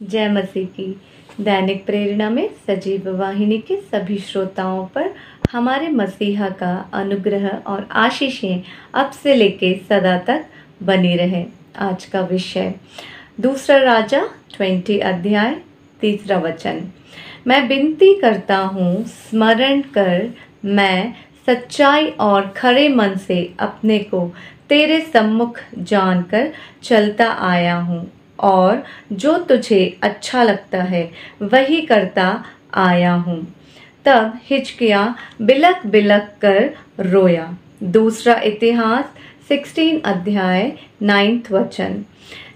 जय मसीह की दैनिक प्रेरणा में सजीव वाहिनी के सभी श्रोताओं पर हमारे मसीहा का अनुग्रह और आशीषें अब से लेके सदा तक बनी रहे। आज का विषय, दूसरा राजा, ट्वेंटी अध्याय, तीसरा वचन। मैं विनती करता हूँ, स्मरण कर मैं सच्चाई और खरे मन से अपने को तेरे सम्मुख जानकर चलता आया हूँ। और जो तुझे अच्छा लगता है, वही करता आया हूँ। तब हिचकिया बिलक बिलक कर रोया। दूसरा इतिहास 16 अध्याय, नाइन्थ वचन।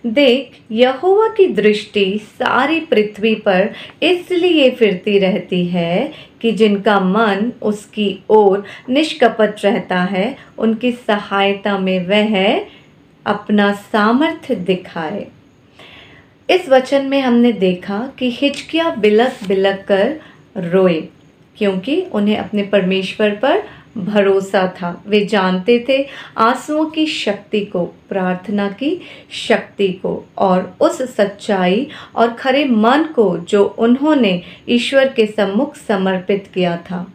देख, यहोवा की दृष्टि सारी पृथ्वी पर इसलिए फिरती रहती है कि जिनका मन उसकी ओर निष्कपट रहता है, उनकी सहायता में वह अपना सामर्थ्य दिखाए। इस वचन में हमने देखा कि हिचकिया बिलक बिलक कर रोए, क्योंकि उन्हें अपने परमेश्वर पर भरोसा था। वे जानते थे आंसुओं की शक्ति को, प्रार्थना की शक्ति को, और उस सच्चाई और खरे मन को जो उन्होंने ईश्वर के सम्मुख समर्पित किया था।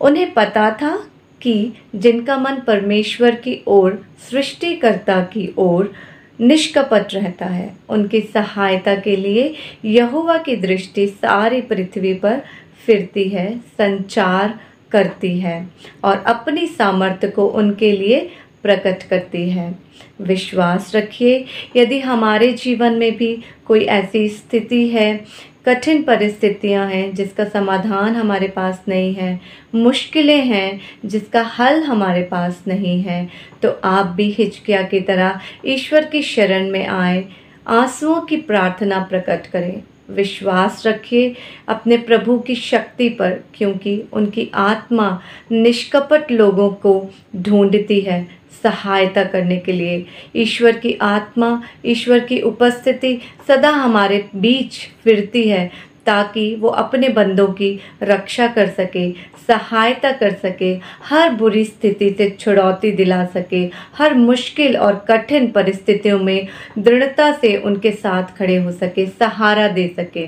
उन्हें पता था कि जिनका मन परमेश्वर की ओर, सृष्टिकर्ता की ओर निष्कपट रहता है। उनकी सहायता के लिए यहुवा की दृष्टि सारी पृथ्वी पर फिरती है, संचार करती है और अपनी सामर्थ्य को उनके लिए प्रकट करती है। विश्वास रखिए, यदि हमारे जीवन में भी कोई ऐसी स्थिति है कठिन परिस्थितियाँ हैं, जिसका समाधान हमारे पास नहीं है। मुश्किलें हैं, जिसका हल हमारे पास नहीं है। तो आप भी हिचकिया की तरह ईश्वर की शरण में आए, आंसुओं की प्रार्थना प्रकट करें। विश्वास रखिए अपने प्रभु की शक्ति पर, क्योंकि उनकी आत्मा निष्कपट लोगों को ढूंढती है सहायता करने के लिए। ईश्वर की आत्मा, ईश्वर की उपस्थिति सदा हमारे बीच फिरती है। ताकि वो अपने बंदों की रक्षा कर सके, सहायता कर सके, हर बुरी स्थिति से छुड़ौती दिला सके, हर मुश्किल और कठिन परिस्थितियों में दृढ़ता से उनके साथ खड़े हो सके, सहारा दे सके।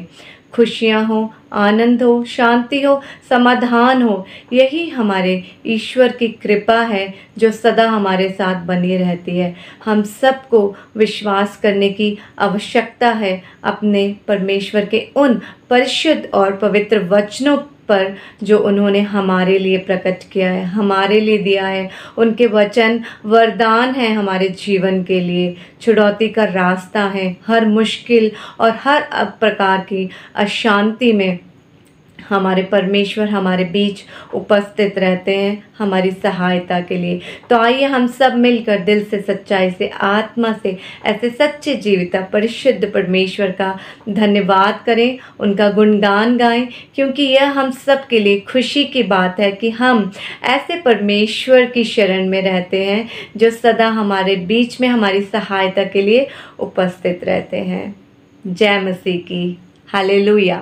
खुशियाँ हो, आनंद हो, शांति हो, समाधान हो, यही हमारे ईश्वर की कृपा है, जो सदा हमारे साथ बनी रहती है। हम सबको विश्वास करने की आवश्यकता है अपने परमेश्वर के उन परिशुद्ध और पवित्र वचनों पर जो उन्होंने हमारे लिए प्रकट किया है, हमारे लिए दिया है। उनके वचन वरदान है हमारे जीवन के लिए। चुनौती का रास्ता है हर मुश्किल और हर प्रकार की अशांति में। हमारे परमेश्वर हमारे बीच उपस्थित रहते हैं हमारी सहायता के लिए। तो आइए हम सब मिलकर दिल से सच्चाई से, आत्मा से ऐसे सच्चे जीविता, परिशुद्ध परमेश्वर का धन्यवाद करें, उनका गुणगान गाएँ, क्योंकि यह हम सब के लिए खुशी की बात है कि हम ऐसे परमेश्वर की शरण में रहते हैं, जो सदा हमारे बीच में हमारी सहायता के लिए उपस्थित रहते हैं। जय मसीह की। हालेलुया।